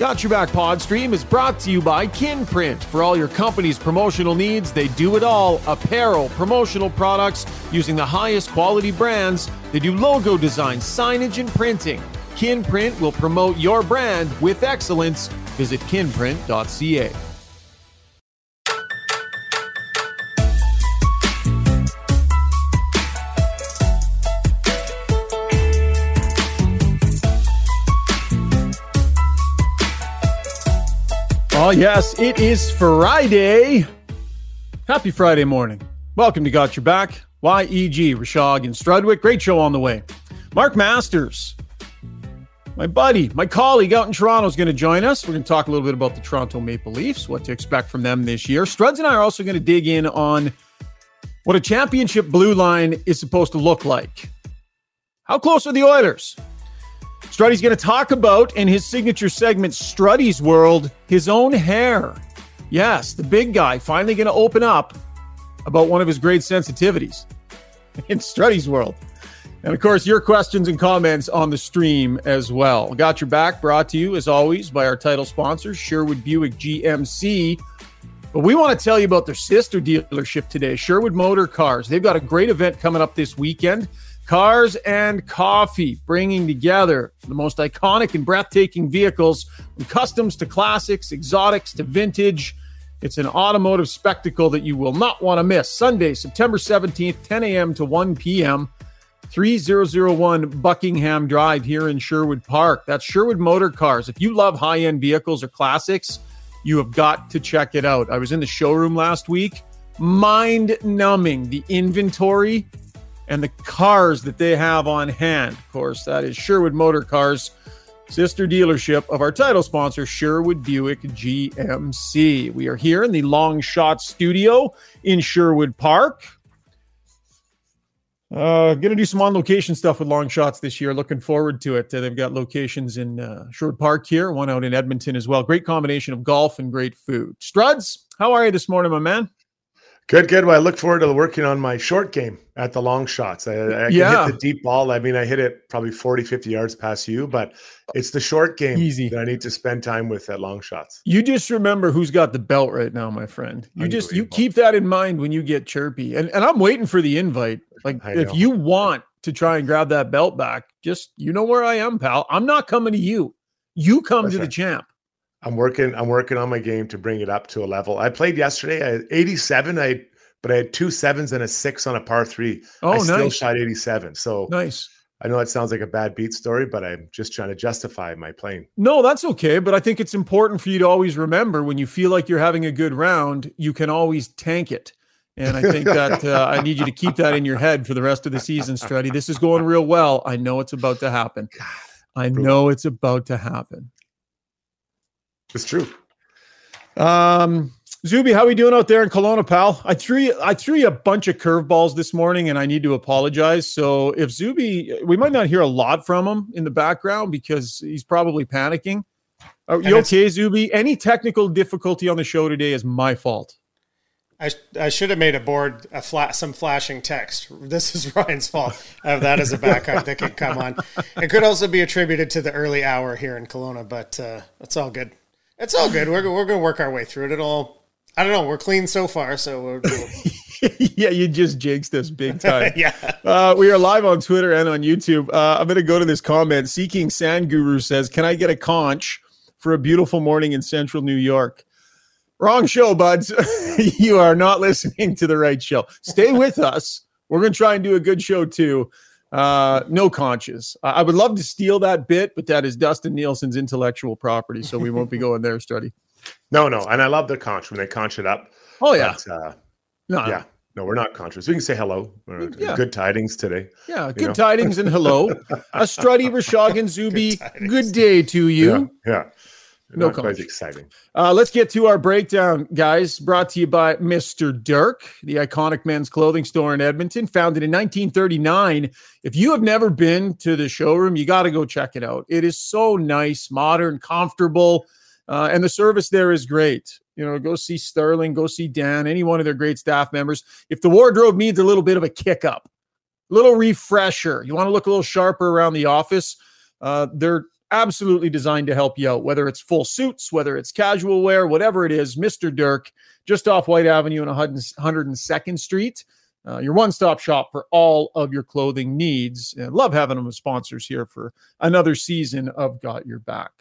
Got Your Back Podstream is brought to you by Kinprint. For all your company's promotional needs, they do it all apparel, promotional products using the highest quality brands. They do logo design, signage, and printing. Kinprint will promote your brand with excellence. Visit kinprint.ca. Yes, it is Friday. Happy Friday morning. Welcome to Got Your Back. YEG, Rishaug, and Strudwick. Great show on the way. Mark Masters, my buddy, my colleague out in Toronto, is going to join us. We're going to talk a little bit about the Toronto Maple Leafs, what to expect from them this year. Struds and I are also going to dig in on what a championship blue line is supposed to look like. How close are the Oilers? Struddy's going to talk about in his signature segment, Struddy's World, his own hair. Yes, the big guy finally going to open up about one of his great sensitivities in Struddy's World. And of course, your questions and comments on the stream as well. Got your back, brought to you as always by our title sponsor, Sherwood Buick GMC. But we want to tell you about their sister dealership today, Sherwood Motor Cars. They've got a great event coming up this weekend. Cars and Coffee, bringing together the most iconic and breathtaking vehicles from customs to classics, exotics to vintage. It's an automotive spectacle that you will not want to miss. Sunday, September 17th, 10 a.m. to 1 p.m. 3001 Buckingham Drive here in Sherwood Park. That's Sherwood Motor Cars. If you love high end vehicles or classics, you have got to check it out. I was in the showroom last week. Mind numbing. The inventory and the cars that they have on hand. Of course, that is Sherwood Motor Cars, sister dealership of our title sponsor, Sherwood Buick GMC. We are here in the Long Shot Studio in Sherwood Park. Uh, gonna do some on location stuff with long shots this year. Looking forward to it. Uh, they've got locations in uh, Sherwood Park here, one out in Edmonton as well. Great combination of golf and great food. Struds, how are you this morning, my man? Good, good. Well, I look forward to working on my short game at the long shots. I, I can Yeah. hit the deep ball. I mean, I hit it probably 40, 50 yards past you, but it's the short game Easy. that I need to spend time with at long shots. You just remember who's got the belt right now, my friend. You just you keep that in mind when you get chirpy. And and I'm waiting for the invite. Like if you want to try and grab that belt back, just you know where I am, pal. I'm not coming to you. You come That's to the champ. I'm working. I'm working on my game to bring it up to a level. I played yesterday. I 87. I but I had two sevens and a six on a par three. Oh, I still shot 87. So Nice. I know it sounds like a bad beat story, but I'm just trying to justify my playing. No, that's okay. But I think it's important for you to always remember when you feel like you're having a good round, you can always tank it. And I think that uh, I need you to keep that in your head for the rest of the season, Struddy. This is going real well. I know it's about to happen. I know it's about to happen. It's true. Um, Zuby, how are we doing out there in Kelowna, pal? I threw you, I threw you a bunch of curveballs this morning, and I need to apologize. So if Zuby, we might not hear a lot from him in the background because he's probably panicking. Are you And okay, Zuby? Any technical difficulty on the show today is my fault. I, I should have made a board a flat some flashing text. This is Ryan's fault. I have that as a backup that could come on. It could also be attributed to the early hour here in Kelowna, but uh, it's all good. It's all good. We're we're gonna work our way through it. It'll. I don't know. We're clean so far, so we're, we'll- yeah, you just jinxed us big time. yeah. Uh, we are live on Twitter and on YouTube. Uh, I'm going to go to this comment. Seeking Sand Guru says, "Can I get a conch for a beautiful morning in Central New York?" Wrong show, buds. you are not listening to the right show. Stay with us. We're going to try and do a good show too. Uh, no conches. I I would love to steal that bit, but that is Dustin Nielsen's intellectual property, so we won't be going there, Struddy. No, no, and I love the conch when they conch it up. Oh yeah, But, uh, no, yeah. No, we're not conscious. We can say hello. Yeah. Good tidings today. yeah. Good know? tidings and hello, a Struddy Rishaug and Zuby. Good. Good day to you. Yeah. yeah. No Not as exciting. Uh, let's get to our breakdown, guys. Brought to you by Mr. Dirk, the iconic men's clothing store in Edmonton, founded in 1939. If you have never been to the showroom, you got to go check it out. It is so nice, modern, comfortable, uh, and the service there is great. You know, go see Sterling, go see Dan, any one of their great staff members. If the wardrobe needs a little bit of a kick up, a little refresher, you want to look a little sharper around the office, uh, they're absolutely designed to help you out, whether it's full suits, whether it's casual wear, whatever it is. Mr. Dirk, just off White Avenue and 102nd Street. Uh, your one stop shop for all of your clothing needs. And love having them as sponsors here for another season of Got Your Back.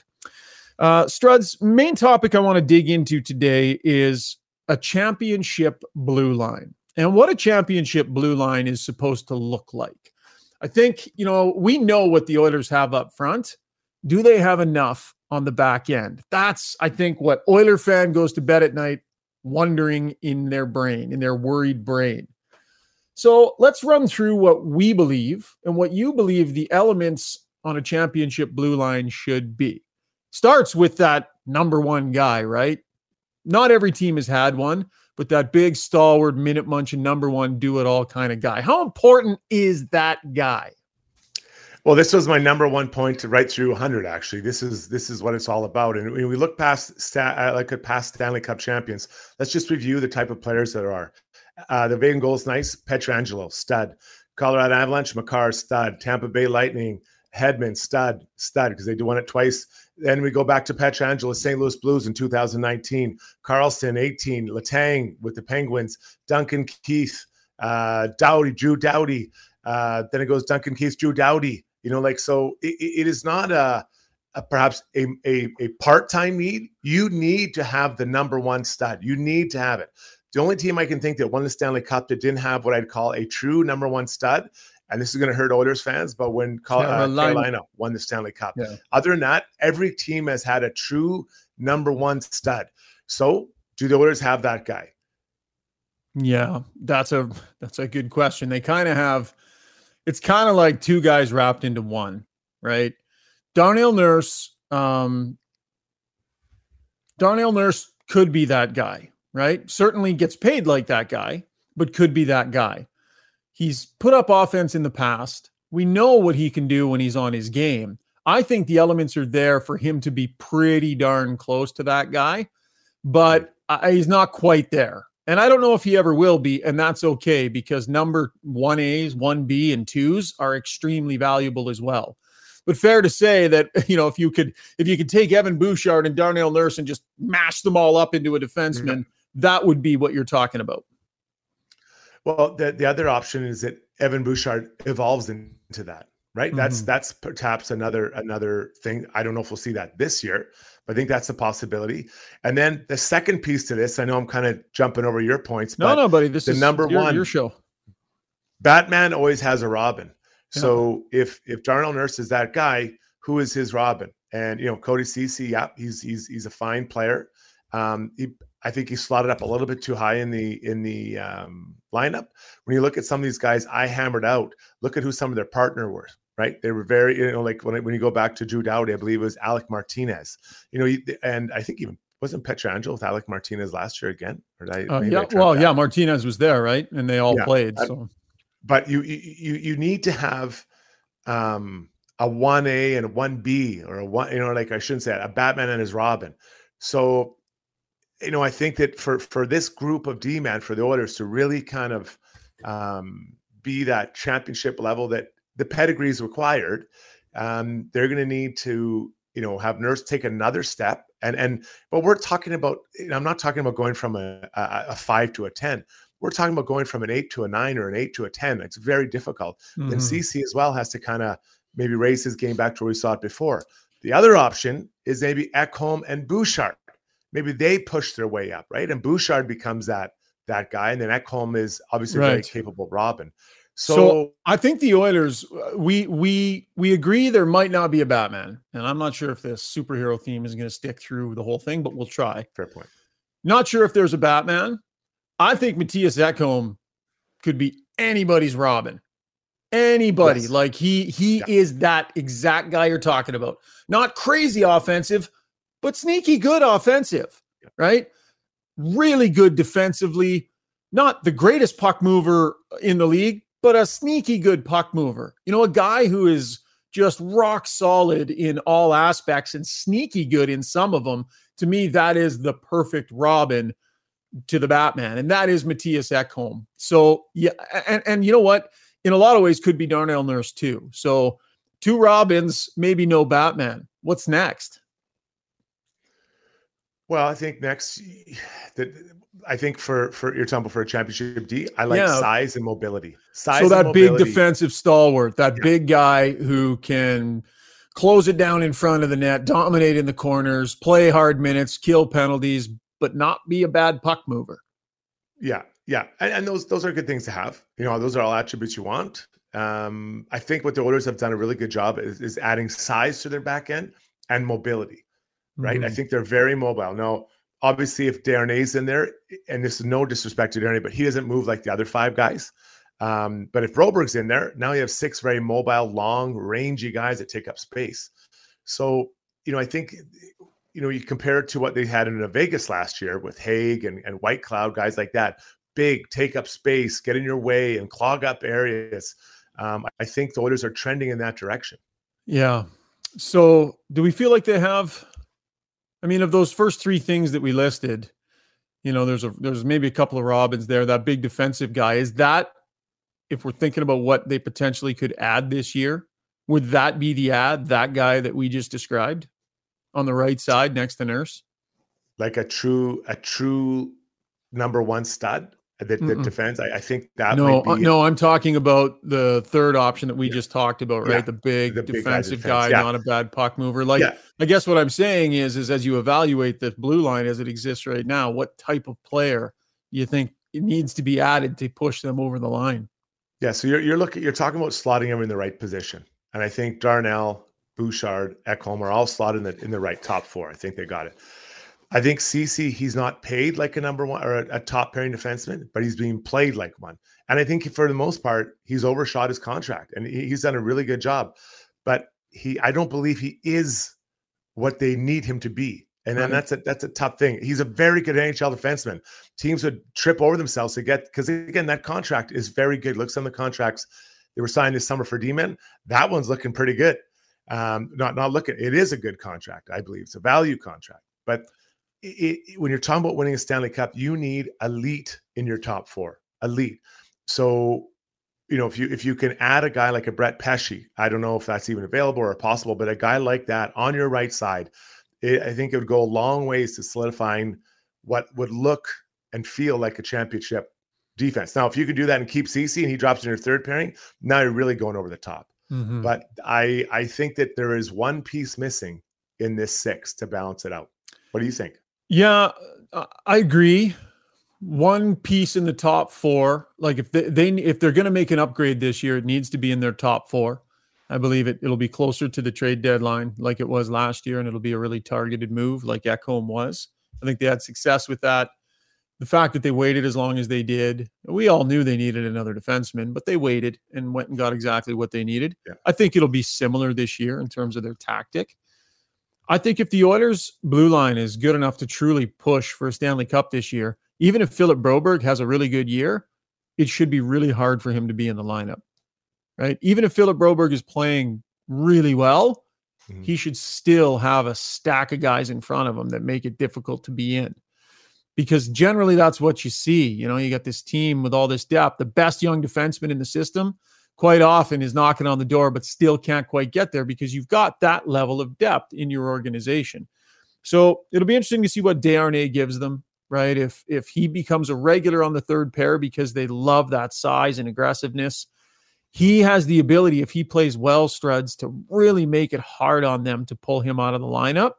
Uh, Struds, main topic I want to dig into today is a championship blue line and what a championship blue line is supposed to look like. I think, you know, we know what the Oilers have up front. Do they have enough on the back end? That's, I think, what Oiler fan goes to bed at night wondering in their brain, in their worried brain. So let's run through what we believe and what you believe the elements on a championship blue line should be. Starts with that number one guy, right? Not every team has had one, but that big stalwart minute munching number one do it all kind of guy. How important is that guy? Well, this was my number one point right through 100. Actually, this is this is what it's all about. And when we look past stat, uh, like past Stanley Cup champions, let's just review the type of players that are. Uh, the Vegas Golden nice. Pietrangelo, stud. Colorado Avalanche, Makar, stud. Tampa Bay Lightning, Hedman, stud, stud, because they do won it twice. Then we go back to Pietrangelo, St. Louis Blues in 2019. Carlson, 18. Letang with the Penguins. Duncan Keith, uh, Doughty, Drew Doughty. Uh, then it goes Duncan Keith, Drew Doughty. You know, like, so it, it is not a, a perhaps a, a, a part time need. You need to have the number one stud. You need to have it. The only team I can think that won the Stanley Cup that didn't have what I'd call a true number one stud, and this is going to hurt Oilers fans, but when uh, Carolina won the Stanley Cup, yeah. other than that, every team has had a true number one stud. So, do the Oilers have that guy? Yeah, that's a that's a good question. They kind of have. It's kind of like two guys wrapped into one, right? Darnell Nurse, um, Darnell Nurse could be that guy, right? Certainly gets paid like that guy, but could be that guy. He's put up offense in the past. We know what he can do when he's on his game. I think the elements are there for him to be pretty darn close to that guy, but I, he's not quite there. And I don't know if he ever will be, and that's okay because number one A's, one B, and twos are extremely valuable as well. But fair to say that you know if you could if you could take Evan Bouchard and Darnell Nurse and just mash them all up into a defenseman, mm-hmm. that would be what you're talking about. Well, the, the other option is that Evan Bouchard evolves into that, right? Mm-hmm. That's that's perhaps another another thing. I don't know if we'll see that this year, I think that's a possibility. And then the second piece to this, I know I'm kind of jumping over your points. No, no, buddy. This the is number your, one your show. Batman always has a Robin. Yeah. So if if Darnell Nurse is that guy, who is his Robin? And you know, Cody Ceci, yeah, he's he's he's a fine player. Um, he, I think he slotted up a little bit too high in the in the um, lineup. When you look at some of these guys, I hammered out. Look at who some of their partner were. Right, they were very you know like when when you go back to Drew Doughty, I believe it was Alec Martinez. You know, and I think even wasn't Pietrangelo with Alec Martinez last year again? Or I, uh, yeah, well, that? yeah, Martinez was there, right, and they all yeah, played. So, but you you you need to have um, a one A and a one B or a one, you know, like I shouldn't say it, a Batman and his Robin. So you know, I think that for for this group of D man for the Oilers to really kind of um, be that championship level that the pedigree is required, um, they're going to need to you know have Nurse take another step. And and but we're talking about. You know, I'm not talking about going from a, a, a five to a ten. We're talking about going from an eight to a nine or an eight to a ten. It's very difficult. Mm-hmm. And Ceci as well has to kind of maybe raise his game back to where we saw it before. The other option is maybe Ekholm and Bouchard maybe they push their way up, right? And Bouchard becomes that that guy, and then Ekholm is obviously right. very capable Robin. So, so, I think the Oilers, uh, we we we agree there might not be a Batman, and I'm not sure if this superhero theme is going to stick through the whole thing, but we'll try. Fair point. Not sure if there's a Batman. I think Matthias Ekholm could be anybody's Robin. Anybody yes. like he he yeah. is that exact guy you're talking about. Not crazy offensive, but sneaky good offensive, right? Really good defensively. Not the greatest puck mover in the league, but a sneaky good puck mover. You know, a guy who is just rock solid in all aspects and sneaky good in some of them. To me, that is the perfect Robin to the Batman, and that is Matthias Ekholm. So yeah, and and you know what? In a lot of ways, could be Darnell Nurse too. So two Robins, maybe no Batman. What's next? Well, I think next, that I think for for your temple for a championship D, I like yeah. size and mobility. Size. So that big defensive stalwart, that yeah. big guy who can close it down in front of the net, dominate in the corners, play hard minutes, kill penalties, but not be a bad puck mover. Yeah, yeah, and, and those those are good things to have. You know, those are all attributes you want. Um, I think what the Oilers have done a really good job is, is adding size to their back end and mobility. Right, mm-hmm. I think they're very mobile. Now, obviously, if Desharnais in there, and this is no disrespect to Desharnais, but he doesn't move like the other five guys. Um, but if Broberg's in there, now you have six very mobile, long, rangy guys that take up space. So, you know, I think, you know, you compare it to what they had in Vegas last year with Hague and, and Whitecloud, guys like that, big, take up space, get in your way and clog up areas. Um, I think the Oilers are trending in that direction. Yeah. So do we feel like they have, I mean, of those first three things that we listed, you know, there's a, there's maybe a couple of Robins there, that big defensive guy. Is that if we're thinking about what they potentially could add this year, would that be the ad, that guy that we just described on the right side next to Nurse? Like a true, a true number one stud that, that defense. I, I, think that no, uh, no. I'm talking about the third option that we yeah. just talked about, right? Yeah. The big the defensive big guy, defense. guy yeah. not a bad puck mover. Like, I guess what I'm saying is, is as you evaluate the blue line as it exists right now, what type of player you think it needs to be added to push them over the line? Yeah, so you're you're looking you're talking about slotting them in the right position, and I think Darnell, Bouchard, Ekholm are all slotted in the in the right top four. I think they got it. I think Ceci he's not paid like a number one or a, a, top pairing defenseman, but he's being played like one. And I think for the most part, he's overshot his contract, and he, he's done a really good job. But he, I don't believe he is what they need him to be. And then right. that's a that's a tough thing. He's a very good NHL defenseman. Teams would trip over themselves to get because again, that contract is very good. Looks on the contracts they were signed this summer for D-men. That one's looking pretty good. Um, not not looking. It is a good contract, I believe. It's a value contract. But it, it, when you're talking about winning a Stanley Cup, you need elite in your top four. Elite. So you know, if you if you can add a guy like a Brett Pesce, I don't know if that's even available or possible, but a guy like that on your right side it, I think it would go a long ways to solidifying what would look and feel like a championship defense. Now, if you could do that and keep Ceci and he drops in your third pairing, now you're really going over the top. Mm-hmm. But I I think that there is one piece missing in this six to balance it out. What do you think? Yeah, I agree. One piece in the top four, like if they, they if they're going to make an upgrade this year, it needs to be in their top four. I believe it it'll be closer to the trade deadline like it was last year, and it'll be a really targeted move like Ekholm was. I think they had success with that. The fact that they waited as long as they did, we all knew they needed another defenseman, but they waited and went and got exactly what they needed. Yeah. I think it'll be similar this year in terms of their tactic. I think if the Oilers' blue line is good enough to truly push for a Stanley Cup this year, even if Philip Broberg has a really good year, it should be really hard for him to be in the lineup right? Even if Philip Broberg is playing really well, mm-hmm. he should still have a stack of guys in front of him that make it difficult to be in. Because generally that's what you see. You know, you got this team with all this depth. The best young defenseman in the system quite often is knocking on the door, but still can't quite get there because you've got that level of depth in your organization. So it'll be interesting to see what Desharnais gives them, right? If if he becomes a regular on the third pair because they love that size and aggressiveness he has the ability, if he plays well, Struds, to really make it hard on them to pull him out of the lineup.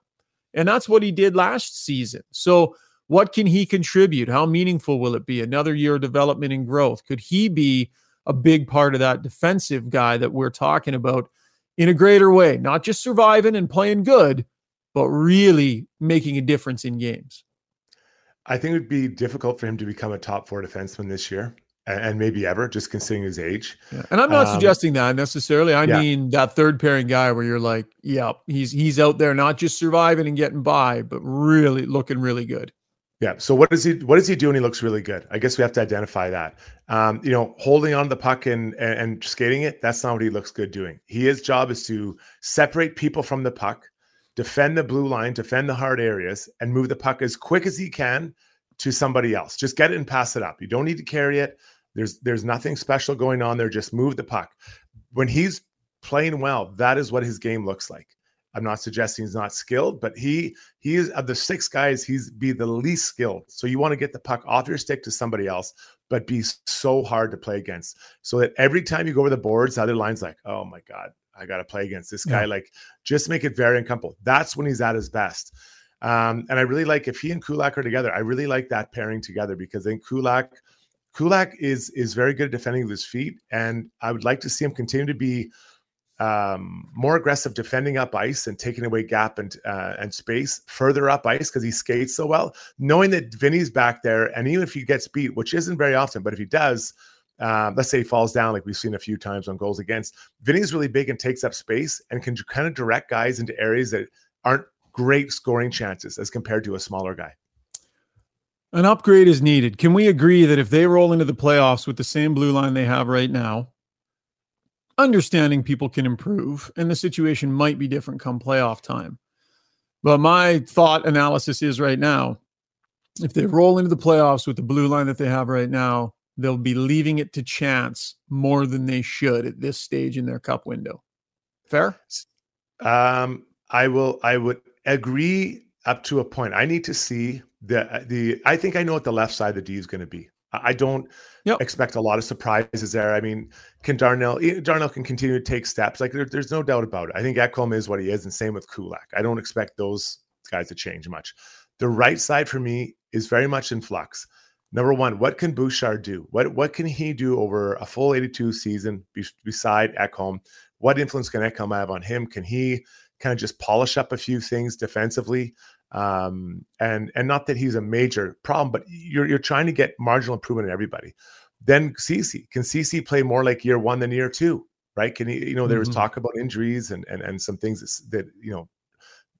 And that's what he did last season. So, what can he contribute? How meaningful will it be? Another year of development and growth. Could he be a big part of that defensive guy that we're talking about in a greater way? Not just surviving and playing good, but really making a difference in games. I think it would be difficult for him to become a top four defenseman this year and maybe ever, just considering his age. Yeah. And I'm not um, suggesting that necessarily. I yeah. mean that third pairing guy where you're like, yeah, he's he's out there not just surviving and getting by, but really looking really good. Yeah. So what does he what does he do when he looks really good? I guess we have to identify that. Um, you know, holding on the puck and, and and skating it, that's not what he looks good doing. He His job is to separate people from the puck, defend the blue line, defend the hard areas, and move the puck as quick as he can to somebody else. Just get it and pass it up. You don't need to carry it. There's there's nothing special going on there. Just move the puck. When he's playing well, that is what his game looks like. I'm not suggesting he's not skilled, but he he is of the six guys, he's be the least skilled. So you want to get the puck off your stick to somebody else, but be so hard to play against. So that every time you go over the boards, the other line's like, oh my God, I got to play against this guy. Yeah. Like, just make it very uncomfortable. That's when he's at his best. Um, and I really like if he and Kulak are together. I really like that pairing together because I think Kulak, Kulak is is very good at defending with his feet, and I would like to see him continue to be um, more aggressive defending up ice and taking away gap and uh, and space further up ice because he skates so well. Knowing that Vinny's back there, and even if he gets beat, which isn't very often, but if he does, um, let's say he falls down like we've seen a few times on goals against. Vinny's really big and takes up space and can kind of direct guys into areas that aren't great scoring chances as compared to a smaller guy. An upgrade is needed. Can we agree that if they roll into the playoffs with the same blue line they have right now, understanding people can improve and the situation might be different come playoff time. But my thought analysis is right now, if they roll into the playoffs with the blue line that they have right now, they'll be leaving it to chance more than they should at this stage in their cup window. Fair? Um, I will I would agree up to a point. I need to see the the. I think I know what the left side of the D is going to be. I don't yep. expect a lot of surprises there. I mean, can Darnell Darnell can continue to take steps? Like there, there's no doubt about it. I think Ekholm is what he is, and same with Kulak. I don't expect those guys to change much. The right side for me is very much in flux. Number one, what can Bouchard do? What what can he do over a full 82 season beside Ekholm? What influence can Ekholm have on him? Can he kind of just polish up a few things defensively. Um, and and not that he's a major problem, but you're you're trying to get marginal improvement in everybody. Then Ceci can Ceci play more like year one than year two, right? Can he? You know, there was mm-hmm. talk about injuries and and and some things that, that you know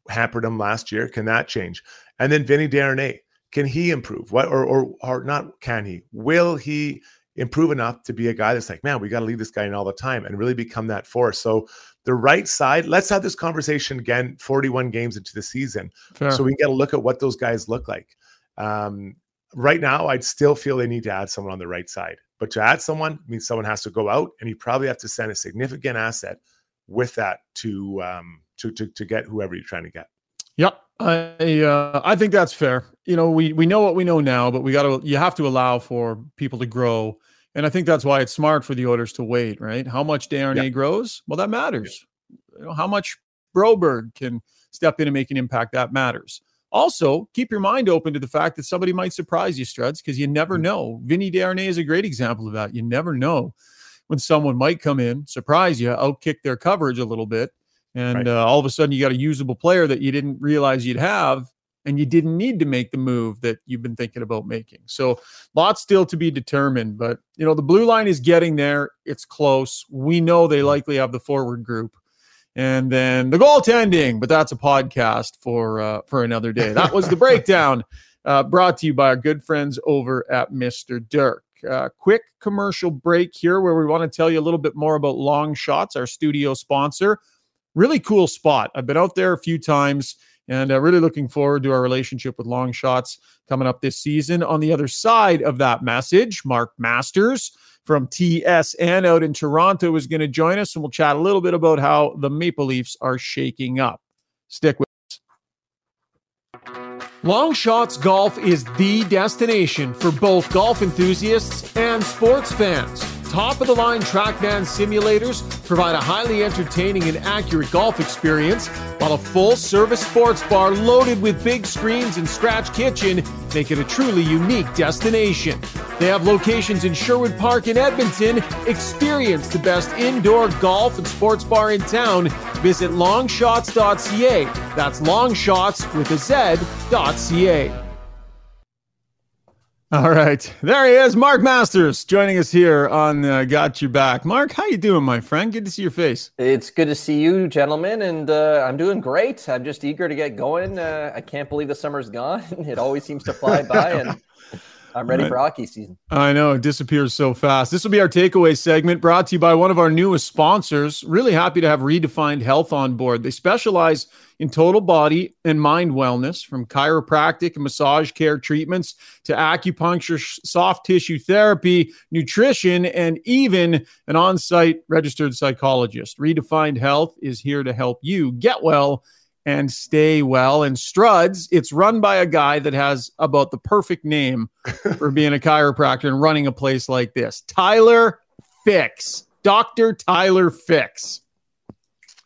hampered him last year. Can that change? And then Vinny Desharnais, can he improve? What or or or not? Can he? Will he improve enough to be a guy that's like, man, we got to leave this guy in all the time and really become that force. So the right side, let's have this conversation again 41 games into the season. Fair. So we get a look at what those guys look like. Um, right now, I'd still feel they need to add someone on the right side. But to add someone means someone has to go out, and you probably have to send a significant asset with that to um, to, to to get whoever you're trying to get. Yep, I uh, I think that's fair. You know, we we know what we know now, but we got to you have to allow for people to grow and I think that's why it's smart for the Oilers to wait, right? How much Desharnais yeah. grows? Well, that matters. Yeah. You know, how much Broberg can step in and make an impact, that matters. Also, keep your mind open to the fact that somebody might surprise you, Struds, because you never mm-hmm. know. Vinny Desharnais is a great example of that. You never know when someone might come in, surprise you, outkick their coverage a little bit, and right. uh, all of a sudden you got a usable player that you didn't realize you'd have, and you didn't need to make the move that you've been thinking about making. So lots still to be determined, but you know the blue line is getting there. It's close. We know they likely have the forward group, and then the goaltending. But that's a podcast for uh, for another day. That was the breakdown, uh, brought to you by our good friends over at Mister Dirk. Uh, quick commercial break here, where we want to tell you a little bit more about Long Shots, our studio sponsor. Really cool spot. I've been out there a few times and uh, really looking forward to our relationship with Long Shots coming up this season. On the other side of that message, Mark Masters from TSN out in Toronto is going to join us, and we'll chat a little bit about how the Maple Leafs are shaking up. Stick with us. Long Shots Golf is the destination for both golf enthusiasts and sports fans. Top of the line TrackMan simulators provide a highly entertaining and accurate golf experience, while a full service sports bar loaded with big screens and scratch kitchen make it a truly unique destination. They have locations in Sherwood Park and Edmonton. Experience the best indoor golf and sports bar in town. Visit longshots.ca. That's longshots with a Z.ca. All right, there he is, Mark Masters, joining us here on uh, Got Your Back. Mark, how you doing, my friend? Good to see your face. It's good to see you, gentlemen, and uh, I'm doing great. I'm just eager to get going. Uh, I can't believe the summer's gone. it always seems to fly by, and I'm ready for hockey season. I know it disappears so fast. This will be our takeaway segment brought to you by one of our newest sponsors. Really happy to have Redefined Health on board. They specialize in total body and mind wellness from chiropractic and massage care treatments to acupuncture, soft tissue therapy, nutrition, and even an on site registered psychologist. Redefined Health is here to help you get well and stay well. And Struds, it's run by a guy that has about the perfect name for being a chiropractor and running a place like this Tyler Fix. Dr. Tyler Fix.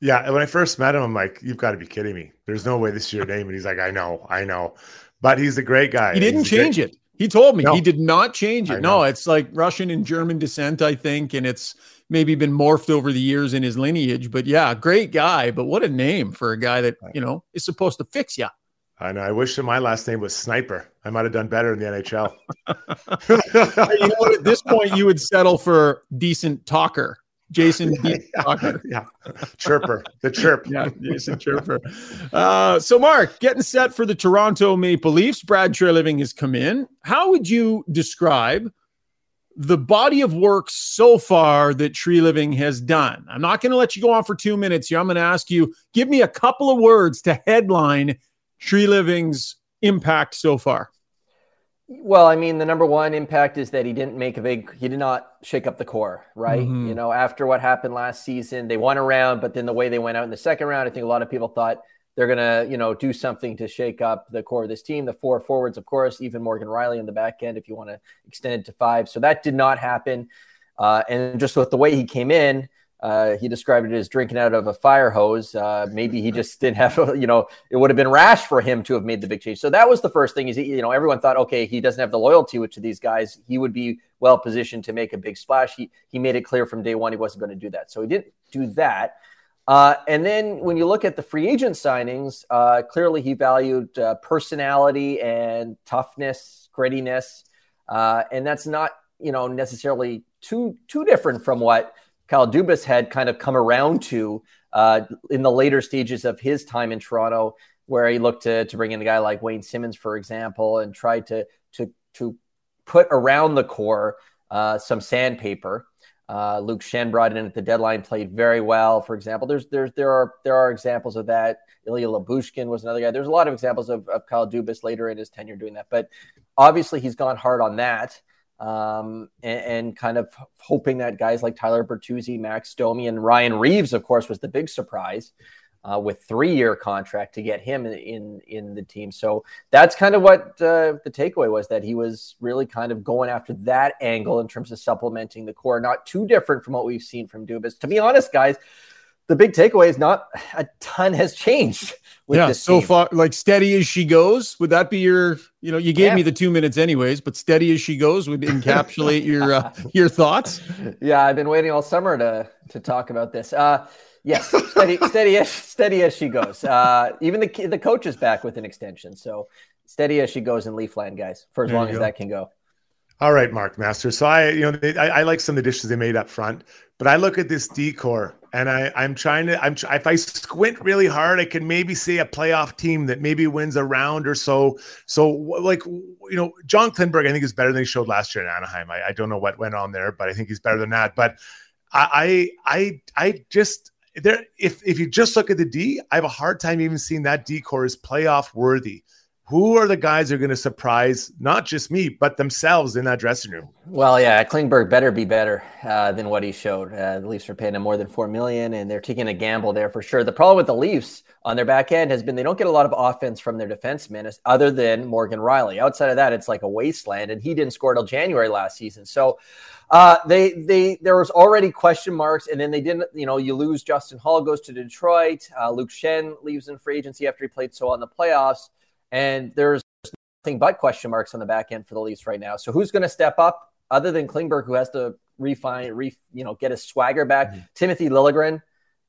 Yeah, when I first met him, I'm like, "You've got to be kidding me! There's no way this is your name." And he's like, "I know, I know," but he's a great guy. He didn't change great... it. He told me no. he did not change it. No, it's like Russian and German descent, I think, and it's maybe been morphed over the years in his lineage. But yeah, great guy. But what a name for a guy that, you know, is supposed to fix you. I know. I wish that my last name was Sniper. I might have done better in the NHL. you know? At this point, you would settle for decent talker. Jason yeah, Talker. Yeah. Chirper. The chirp. yeah, Jason Chirper. Uh, so, Mark, getting set for the Toronto Maple Leafs. Brad Treliving has come in. How would you describe the body of work so far that Treliving has done. I'm not going to let you go on for two minutes here. I'm going to ask you, give me a couple of words to headline Treliving's impact so far. Well, I mean, the number one impact is that he didn't make a big, he did not shake up the core, right? Mm-hmm. You know, after what happened last season, they won a round, but then the way they went out in the second round, I think a lot of people thought they're going to, you know, do something to shake up the core of this team. The four forwards, of course, even Morgan Rielly in the back end, if you want to extend it to five. So that did not happen. Uh, and just with the way he came in, uh, he described it as drinking out of a fire hose. Uh, maybe he just didn't have, a, you know, it would have been rash for him to have made the big change. So that was the first thing. Is you know everyone thought, okay, he doesn't have the loyalty to these guys. He would be well positioned to make a big splash. He he made it clear from day one he wasn't going to do that. So he didn't do that. Uh, and then when you look at the free agent signings, uh, clearly he valued uh, personality and toughness, grittiness, uh, and that's not you know necessarily too too different from what Kyle Dubas had kind of come around to uh, in the later stages of his time in Toronto, where he looked to to bring in a guy like Wayne Simmonds, for example, and tried to to to put around the core uh, some sandpaper. Uh, Luke Schenn brought in at the deadline, played very well. For example, there's there's there are there are examples of that. Ilya Lyubushkin was another guy. There's a lot of examples of, of Kyle Dubas later in his tenure doing that. But obviously, he's gone hard on that, um, and, and, kind of hoping that guys like Tyler Bertuzzi, Max Domi, and Ryan Reaves, of course, was the big surprise uh, with three-year contract to get him in, in, the team. So that's kind of what uh, the takeaway was that he was really kind of going after that angle in terms of supplementing the core. Not too different from what we've seen from Dubas. To be honest, guys, the big takeaway is not a ton has changed. yeah, so team. far, like steady as she goes. Would that be your? You know, you gave yeah. me the two minutes anyways, but steady as she goes would encapsulate your uh, your thoughts. Yeah, I've been waiting all summer to to talk about this. Uh, Yes, steady, steady as steady as she goes. Uh, even the the coach is back with an extension, so steady as she goes in Leafland, guys, for as there long as that can go. All right, Mark Master. So I, you know, they, I, I, like some of the dishes they made up front, but I look at this decor and I, I'm trying to, I'm, if I squint really hard, I can maybe see a playoff team that maybe wins a round or so. So, like, you know, John Klingberg, I think is better than he showed last year in Anaheim. I, I don't know what went on there, but I think he's better than that. But I, I, I just, there if if you just look at the D, I have a hard time even seeing that D core is playoff worthy. Who are the guys that are going to surprise not just me but themselves in that dressing room? Well, yeah, Klingberg better be better uh, than what he showed. Uh, the Leafs are paying him more than four million, and they're taking a gamble there for sure. The problem with the Leafs on their back end has been they don't get a lot of offense from their defensemen other than Morgan Rielly. Outside of that, it's like a wasteland, and he didn't score till January last season. So uh, they they there was already question marks, and then they didn't. You know, you lose Justin Holl goes to Detroit. Uh, Luke Schenn leaves in free agency after he played so well in the playoffs, and there's nothing but question marks on the back end for the Leafs right now. So who's going to step up other than Klingberg, who has to refine, re, you know, get his swagger back? Mm-hmm. Timothy Liljegren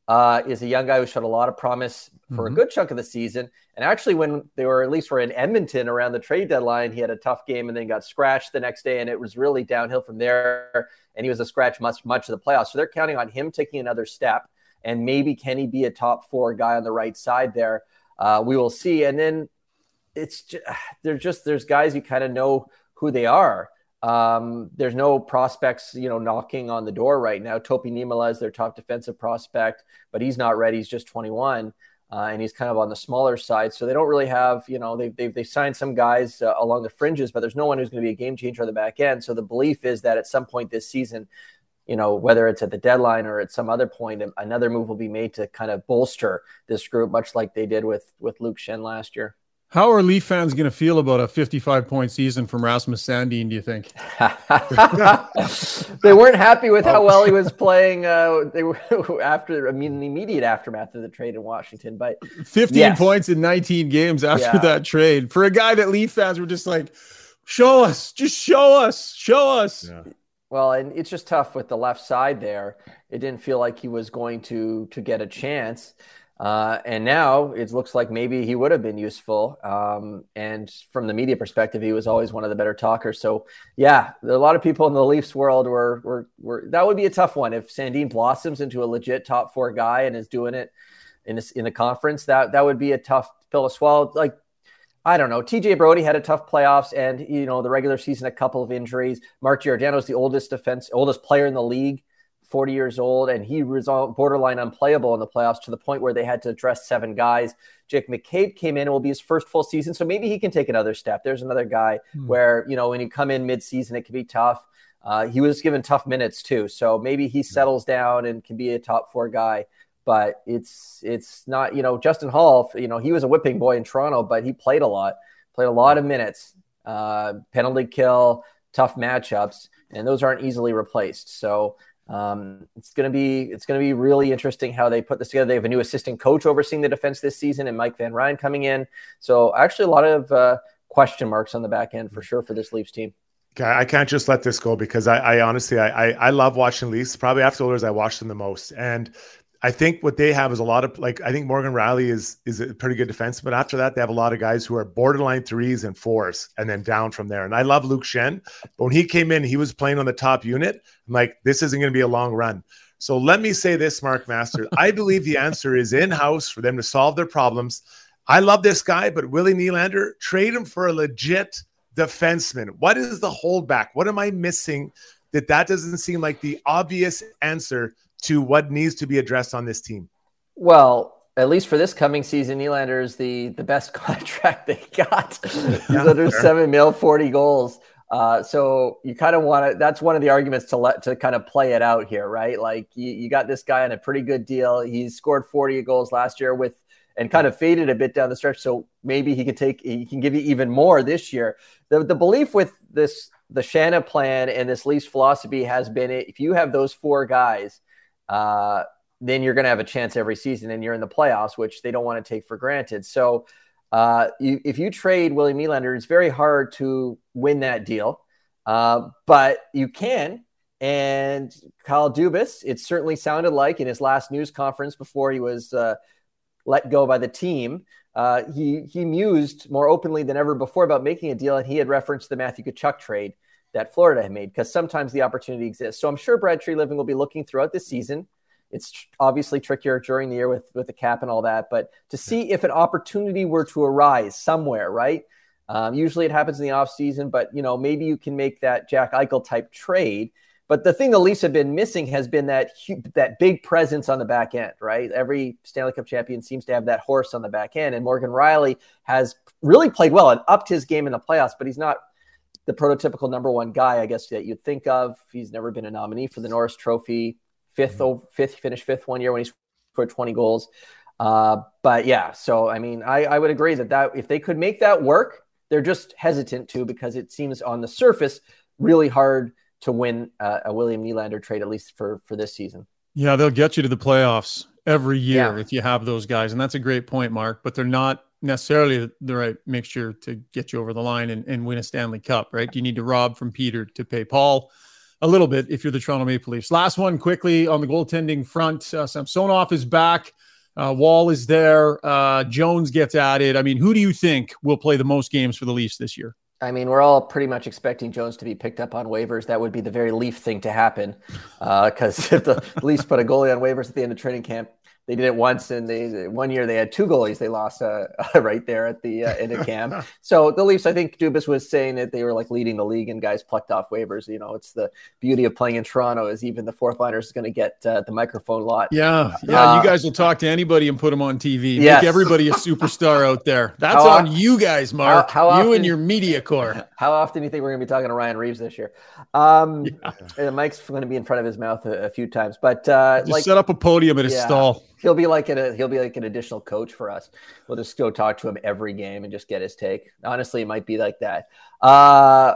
uh, is a young guy who showed a lot of promise for mm-hmm. a good chunk of the season. And actually, when they were at least were in Edmonton around the trade deadline, he had a tough game and then got scratched the next day, and it was really downhill from there. And he was a scratch much much of the playoffs. So they're counting on him taking another step, and maybe can he be a top four guy on the right side there? Uh, we will see. And then it's just, they're just there's guys you kind of know who they are. Um, there's no prospects, you know, knocking on the door right now. Topi Niemelä is their top defensive prospect, but he's not ready. He's just 21. Uh, and he's kind of on the smaller side. So they don't really have, you know, they've, they've, they've signed some guys uh, along the fringes, but there's no one who's going to be a game changer on the back end. So the belief is that at some point this season, you know, whether it's at the deadline or at some other point, another move will be made to kind of bolster this group, much like they did with with Luke Schenn last year. How are Leaf fans going to feel about a 55 point season from Rasmus Sandin, do you think? they weren't happy with how well he was playing uh, they were after I mean the immediate aftermath of the trade in Washington. But 15 yes. points in 19 games after yeah. that trade for a guy that Leaf fans were just like, show us, just show us, show us. Yeah. Well, and it's just tough with the left side there. It didn't feel like he was going to to get a chance. Uh, and now it looks like maybe he would have been useful. Um, and from the media perspective, he was always one of the better talkers. So yeah, a lot of people in the Leafs world were, were, were that would be a tough one if Sandin blossoms into a legit top four guy and is doing it in this, in the conference. That that would be a tough pill to swallow. Like I don't know. TJ Brodie had a tough playoffs and you know the regular season, a couple of injuries. Mark Giordano is the oldest defense, oldest player in the league. 40 years old, and he was borderline unplayable in the playoffs to the point where they had to address seven guys. Jake McCabe came in and will be his first full season, so maybe he can take another step. There's another guy hmm. where you know when you come in mid-season, it can be tough. Uh, he was given tough minutes too, so maybe he settles down and can be a top four guy. But it's it's not you know Justin Holl. you know he was a whipping boy in Toronto, but he played a lot, played a lot of minutes, uh, penalty kill, tough matchups, and those aren't easily replaced. So um, it's going to be it's to be really interesting how they put this together. They have a new assistant coach overseeing the defense this season, and Mike Van Ryn coming in. So actually, a lot of uh, question marks on the back end for sure for this Leafs team. I can't just let this go because I, I honestly I, I, I love watching Leafs. Probably after Oilers, I watch them the most, and I think what they have is a lot of like I think Morgan Rielly is is a pretty good defense, but after that they have a lot of guys who are borderline threes and fours, and then down from there. And I love Luke Schenn, but when he came in, he was playing on the top unit. I'm like, this isn't going to be a long run. So let me say this, Mark Master. I believe the answer is in house for them to solve their problems. I love this guy, but Willie Nylander, trade him for a legit defenseman. What is the holdback? What am I missing? That that doesn't seem like the obvious answer to what needs to be addressed on this team? Well, at least for this coming season, Nylander is the the best contract they got. He's yeah, under fair. seven mil, forty goals. Uh, so you kind of want to. That's one of the arguments to let to kind of play it out here, right? Like you, you got this guy on a pretty good deal. He scored forty goals last year with and kind of faded a bit down the stretch. So maybe he could take he can give you even more this year. The the belief with this the Shanna plan and this lease philosophy has been if you have those four guys uh, then you're going to have a chance every season and you're in the playoffs, which they don't want to take for granted. So uh, you, if you trade Willie Nylander, it's very hard to win that deal, uh, but you can. And Kyle Dubas, it certainly sounded like in his last news conference before he was uh, let go by the team, uh, he he mused more openly than ever before about making a deal, and he had referenced the Matthew Tkachuk trade that Florida had made because sometimes the opportunity exists. So I'm sure Brad Treliving will be looking throughout the season. It's obviously trickier during the year with with the cap and all that, but to see if an opportunity were to arise somewhere, right? Um, usually it happens in the off season, but you know maybe you can make that Jack Eichel type trade. But the thing the Leafs have been missing has been that that big presence on the back end, right? Every Stanley Cup champion seems to have that horse on the back end, and Morgan Rielly has really played well and upped his game in the playoffs, but he's not the prototypical number one guy, I guess, that you'd think of. He's never been a nominee for the Norris Trophy. 5th mm-hmm. fifth, finished fifth one year when he scored 20 goals. Uh, but yeah, so I mean, I, I would agree that that if they could make that work, they're just hesitant to because it seems on the surface really hard to win uh, a William Nylander trade at least for for this season. Yeah, they'll get you to the playoffs every year yeah. if you have those guys, and that's a great point, Mark. But they're not necessarily the right mixture to get you over the line and, and win a Stanley Cup, right? You need to rob from Peter to pay Paul a little bit if you're the Toronto Maple Leafs. Last one quickly on the goaltending front. Uh, Samsonov is back. Uh, Woll is there. Uh, Jones gets added. I mean, who do you think will play the most games for the Leafs this year? I mean, we're all pretty much expecting Jones to be picked up on waivers. That would be the very Leaf thing to happen because uh, if the Leafs put a goalie on waivers at the end of training camp, they did it once, and they one year they had two goalies they lost uh, right there at the uh, in a camp. so the Leafs, I think Dubas was saying that they were like leading the league and guys plucked off waivers. You know, it's the beauty of playing in Toronto is even the fourth liners is going to get uh, the microphone a lot. Yeah, yeah. you uh, guys will talk to anybody and put them on TV. Yes. Make everybody a superstar out there. That's how, on you guys, Mark. How, how you often, and your media corps. How often do you think we're going to be talking to Ryan Reaves this year? Um, yeah. Mike's going to be in front of his mouth a, a few times, but uh, like, set up a podium at his yeah. stall he'll be like a he'll be like an additional coach for us. We'll just go talk to him every game and just get his take. Honestly, it might be like that. Uh,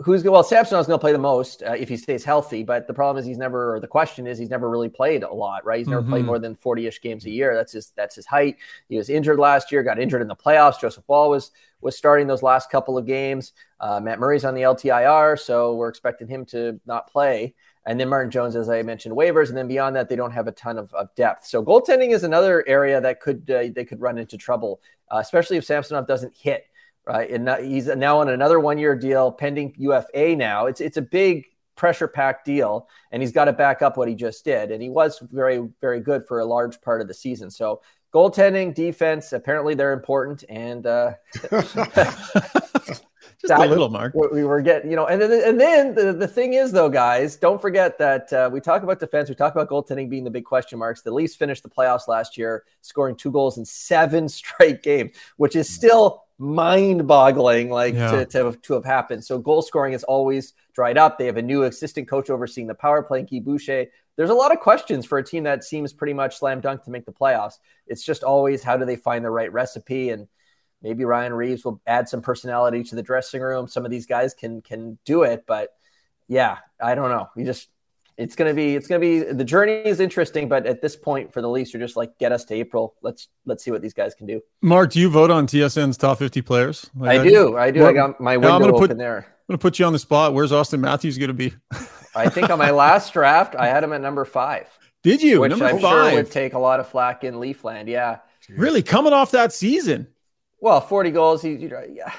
who's well, Samsonov is going to play the most uh, if he stays healthy. But the problem is he's never. Or the question is he's never really played a lot, right? He's never mm-hmm. played more than forty-ish games a year. That's his that's his height. He was injured last year. Got injured in the playoffs. Joseph Woll was was starting those last couple of games. Uh, Matt Murray's on the LTIR, so we're expecting him to not play. And then Martin Jones, as I mentioned, waivers, and then beyond that, they don't have a ton of, of depth. So goaltending is another area that could uh, they could run into trouble, uh, especially if Samsonov doesn't hit. Right, and he's now on another one-year deal, pending UFA. Now it's it's a big pressure-packed deal, and he's got to back up what he just did. And he was very very good for a large part of the season. So goaltending, defense, apparently they're important, and uh, Just that, a little, Mark. We were getting, you know, and then and then the, the thing is, though, guys, don't forget that uh, we talk about defense, we talk about goaltending being the big question marks. The Leafs finished the playoffs last year, scoring two goals in seven straight games, which is still mind-boggling, like yeah. to, to, to have happened. So goal scoring is always dried up. They have a new assistant coach overseeing the power play, Guy Boucher. There's a lot of questions for a team that seems pretty much slam dunk to make the playoffs. It's just always how do they find the right recipe and Maybe Ryan Reaves will add some personality to the dressing room. Some of these guys can can do it, but yeah, I don't know. You just it's gonna be it's gonna be the journey is interesting, but at this point for the Leafs, you're just like get us to April. Let's let's see what these guys can do. Mark, do you vote on TSN's top 50 players? Like I, do, I do. I got my window I'm open put, there. I'm gonna put you on the spot. Where's Auston Matthews gonna be? I think on my last draft, I had him at number five. Did you? Which number I'm five. sure would take a lot of flack in Leafland. Yeah. Really coming off that season. Well, 40 goals. He, yeah.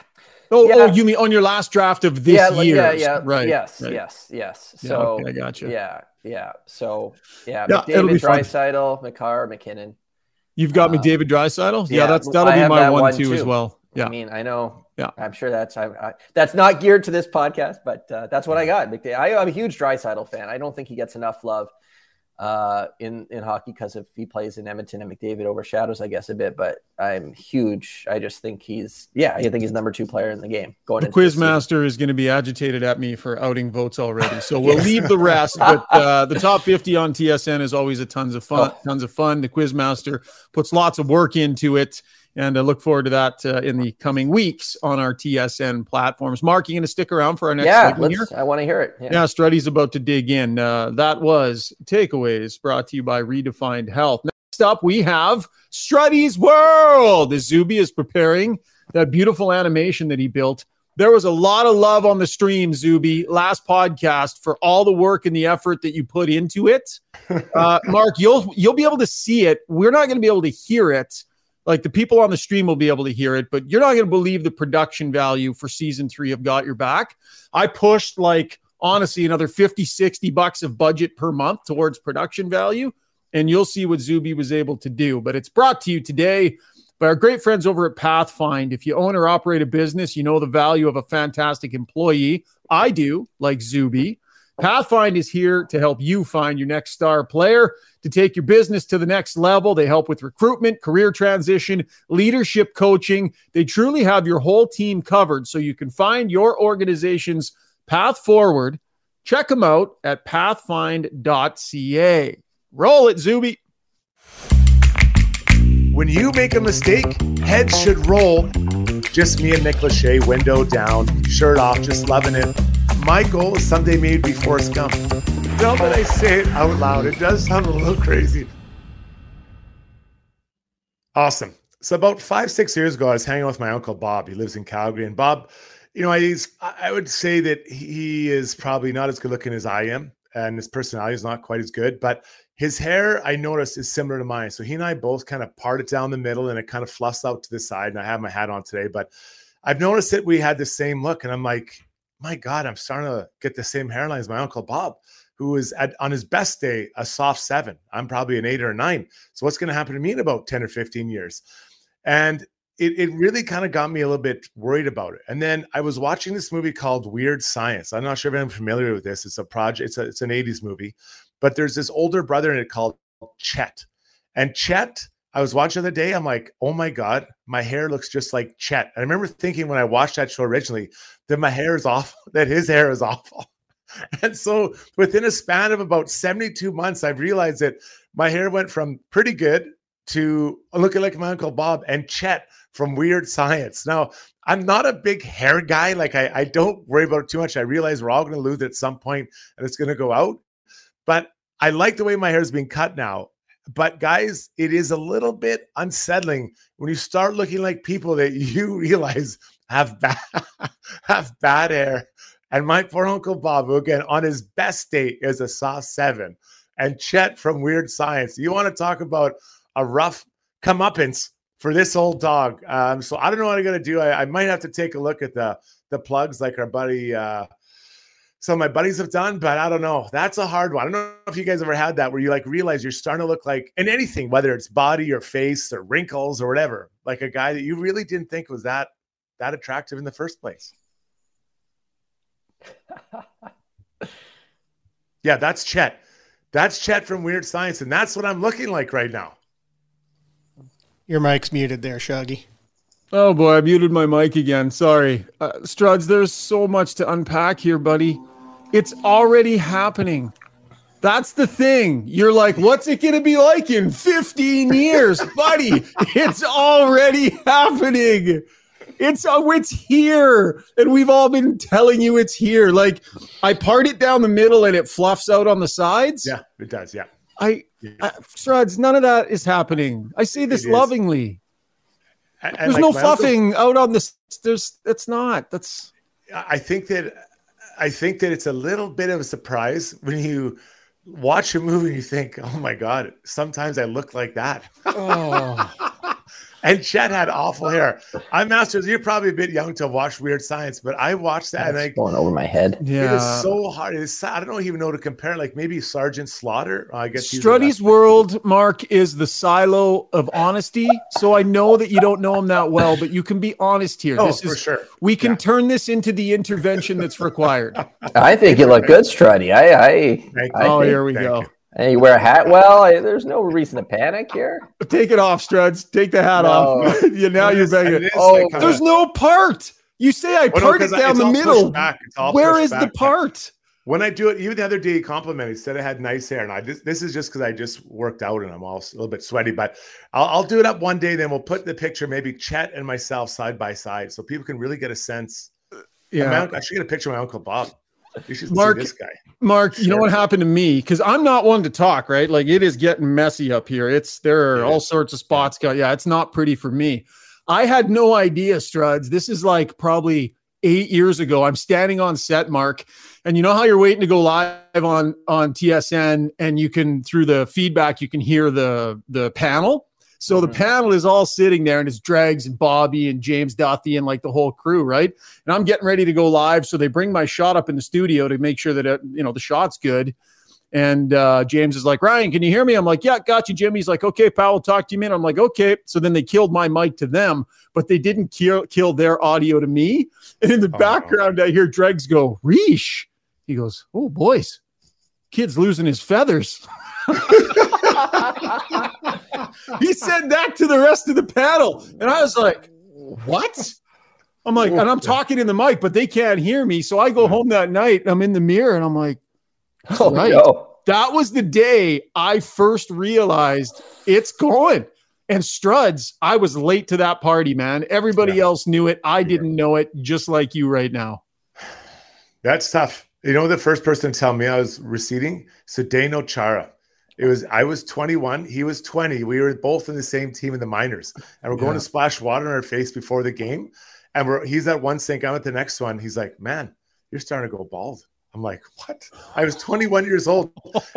Oh, yeah. oh, you mean on your last draft of this yeah, year? Yeah, yeah, right. Yes, right. yes, yes. So yeah, okay, I got you. Yeah, yeah. So yeah, yeah McDavid, Draisaitl, Makar, MacKinnon. You've got uh, McDavid, Draisaitl. Yeah, yeah, that's that'll I be my one, one too, too, as well. Yeah, I mean, I know. Yeah, I'm sure that's I, I, that's not geared to this podcast, but uh, that's what I got. McDavid. I, I'm a huge Draisaitl fan. I don't think he gets enough love uh, in in hockey because if he plays in Edmonton and McDavid overshadows, I guess a bit. But I'm huge. I just think he's yeah, I think he's number two player in the game. Going the Quizmaster is going to be agitated at me for outing votes already, so we'll leave the rest. But uh, the top 50 on TSN is always a tons of fun. Oh. Tons of fun. The Quizmaster puts lots of work into it. And I look forward to that uh, in the coming weeks on our TSN platforms. Mark, you going to stick around for our next yeah, here? I want to hear it. Yeah, yeah Struddy's about to dig in. Uh, that was Takeaways brought to you by Redefined Health. Next up, we have Struddy's World. As Zuby is preparing that beautiful animation that he built. There was a lot of love on the stream, Zuby, last podcast for all the work and the effort that you put into it. Uh, Mark, you'll you'll be able to see it. We're not going to be able to hear it like the people on the stream will be able to hear it, but you're not going to believe the production value for season three of Got Your Back. I pushed like honestly another 50, 60 bucks of budget per month towards production value, and you'll see what Zuby was able to do. But it's brought to you today by our great friends over at Pathfind. If you own or operate a business, you know the value of a fantastic employee. I do, like Zuby. Pathfind is here to help you find your next star player to take your business to the next level. They help with recruitment, career transition, leadership coaching. They truly have your whole team covered so you can find your organization's path forward. Check them out at pathfind.ca. Roll it, Zuby. When you make a mistake, heads should roll. Just me and Nick Lachey, window down, shirt off, just loving it my goal is someday maybe be Forrest Gump. Now that I say it out loud, it does sound a little crazy. Awesome. So about five, six years ago, I was hanging with my uncle Bob. He lives in Calgary, and Bob, you know, I I would say that he is probably not as good looking as I am, and his personality is not quite as good. But his hair, I noticed, is similar to mine. So he and I both kind of part it down the middle, and it kind of fluffs out to the side. And I have my hat on today, but I've noticed that we had the same look, and I'm like, my God, I'm starting to get the same hairline as my uncle Bob, who is at, on his best day a soft seven. I'm probably an eight or a nine. So what's going to happen to me in about 10 or 15 years? And it, it really kind of got me a little bit worried about it. And then I was watching this movie called Weird Science. I'm not sure if I'm familiar with this. It's a project, it's, a, it's an 80s movie, but there's this older brother in it called Chet. And Chet, I was watching the other day, I'm like, oh my God, my hair looks just like Chet. I remember thinking when I watched that show originally that my hair is awful, that his hair is awful. And so within a span of about 72 months, I've realized that my hair went from pretty good to looking like my Uncle Bob and Chet from Weird Science. Now, I'm not a big hair guy. Like I, I don't worry about it too much. I realize we're all going to lose it at some point and it's going to go out. But I like the way my hair is being cut now. But guys, it is a little bit unsettling when you start looking like people that you realize have bad have bad hair. And my poor Uncle Bob, who again on his best day is a saw seven, and Chet from Weird Science. You want to talk about a rough comeuppance for this old dog. Um, so I don't know what I'm gonna do. I, I, might have to take a look at the the plugs like our buddy uh, some of my buddies have done, but I don't know. That's a hard one. I don't know if you guys ever had that where you like realize you're starting to look like in anything, whether it's body or face or wrinkles or whatever, like a guy that you really didn't think was that that attractive in the first place. yeah, that's Chet. That's Chet from Weird Science, and that's what I'm looking like right now. Your mic's muted there, Shaggy. Oh boy, I muted my mic again. Sorry. Uh, Struds, there's so much to unpack here, buddy. It's already happening. That's the thing. You're like, what's it going to be like in 15 years, buddy? It's already happening. It's oh, it's here, and we've all been telling you it's here. Like, I part it down the middle, and it fluffs out on the sides. Yeah, it does. Yeah. I, yeah. I Struds, none of that is happening. I say this lovingly. And, there's like no fluffing uncle, out on this. There's it's not. That's. I think that I think that it's a little bit of a surprise when you watch a movie and you think, "Oh my god!" Sometimes I look like that. Oh. and Chet had awful hair. I'm Masters. You're probably a bit young to watch Weird Science, but I watched that That's and I going over my head. Yeah, it is so hard. It's I don't even know to compare. Like maybe Sergeant Slaughter. Uh, I guess Struddy's World, Mark, is the silo of honesty. So I know that you don't know him that well, but you can be honest here. Oh, this is, for sure. We can yeah. turn this into the intervention that's required. I think you look good, Struddy. I, I, I oh, here we go. You. And you wear a hat well. There's no reason to panic here. Take it off, Struds. Take the hat no. off. you now you're begging. Oh, like there's no part. You say I well, part no, it down the middle. Where is back. the part? When I do it, even the other day, he complimented. He said I had nice hair, and I just this is just because I just worked out and I'm all a little bit sweaty. But I'll, I'll do it up one day. Then we'll put the picture, maybe Chet and myself side by side, so people can really get a sense. Yeah, I should get a picture of my uncle Bob. Mark, see this guy. Mark, sure. you know what happened to me? Because I'm not one to talk, right? Like it is getting messy up here. It's there are yeah. all sorts of spots. Yeah. yeah, it's not pretty for me. I had no idea, Struds. This is like probably eight years ago. I'm standing on set, Mark, and you know how you're waiting to go live on on TSN, and you can through the feedback you can hear the the panel. So the mm-hmm. panel is all sitting there and it's Dregs and Bobby and James Duthie and like the whole crew, right? And I'm getting ready to go live. So they bring my shot up in the studio to make sure that, it, you know, the shot's good. And uh, James is like, Ryan, can you hear me? I'm like, yeah, got you, Jim. He's like, okay, pal, we'll talk to you, man. I'm like, okay. So then they killed my mic to them, but they didn't kill, kill their audio to me. And in the oh, background, I hear Dregs go, Reesh. He goes, oh, boys, kid's losing his feathers. he said that to the rest of the panel. And I was like, what? I'm like, and I'm talking in the mic, but they can't hear me. So I go home that night. I'm in the mirror and I'm like, oh, right. No. That was the day I first realized it's going. And Struds, I was late to that party, man. Everybody yeah. else knew it. I didn't know it, just like you right now. That's tough. You know, the first person to tell me I was receding? Zdeno Chara. It was I was 21, he was 20. We were both in the same team in the minors, and we're going yeah. to splash water on our face before the game. And we're he's at one sink, I'm at the next one. He's like, "Man, you're starting to go bald." I'm like, what? I was 21 years old.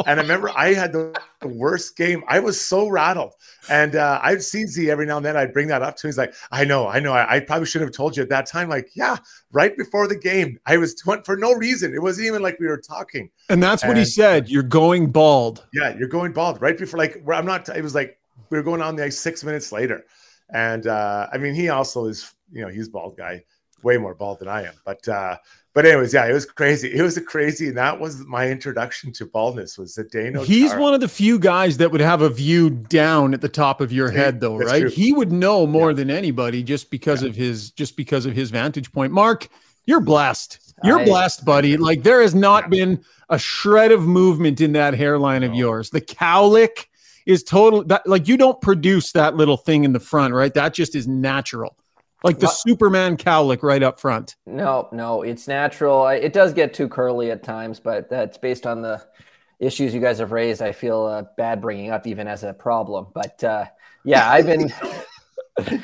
And I remember I had the worst game. I was so rattled. And uh, I'd see Z every now and then. I'd bring that up to him. He's like, I know, I know. I, I probably should have told you at that time. Like, yeah, right before the game, I was tw- for no reason. It wasn't even like we were talking. And that's what and, he said. You're going bald. Yeah, you're going bald right before, like, where I'm not, it was like, we were going on the ice six minutes later. And uh, I mean, he also is, you know, he's bald guy, way more bald than I am. But uh, but anyways, yeah, it was crazy. It was a crazy, and that was my introduction to baldness. Was the Dano? He's one of the few guys that would have a view down at the top of your head, though, That's right? True. He would know more yeah. than anybody just because yeah. of his just because of his vantage point. Mark, you're blessed. You're I, blessed, buddy. Like there has not yeah. been a shred of movement in that hairline no. of yours. The cowlick is total. That like you don't produce that little thing in the front, right? That just is natural like the Superman cowlick right up front. No, no, it's natural. It does get too curly at times, but that's based on the issues you guys have raised. I feel uh, bad bringing up even as a problem, but uh, yeah, I've been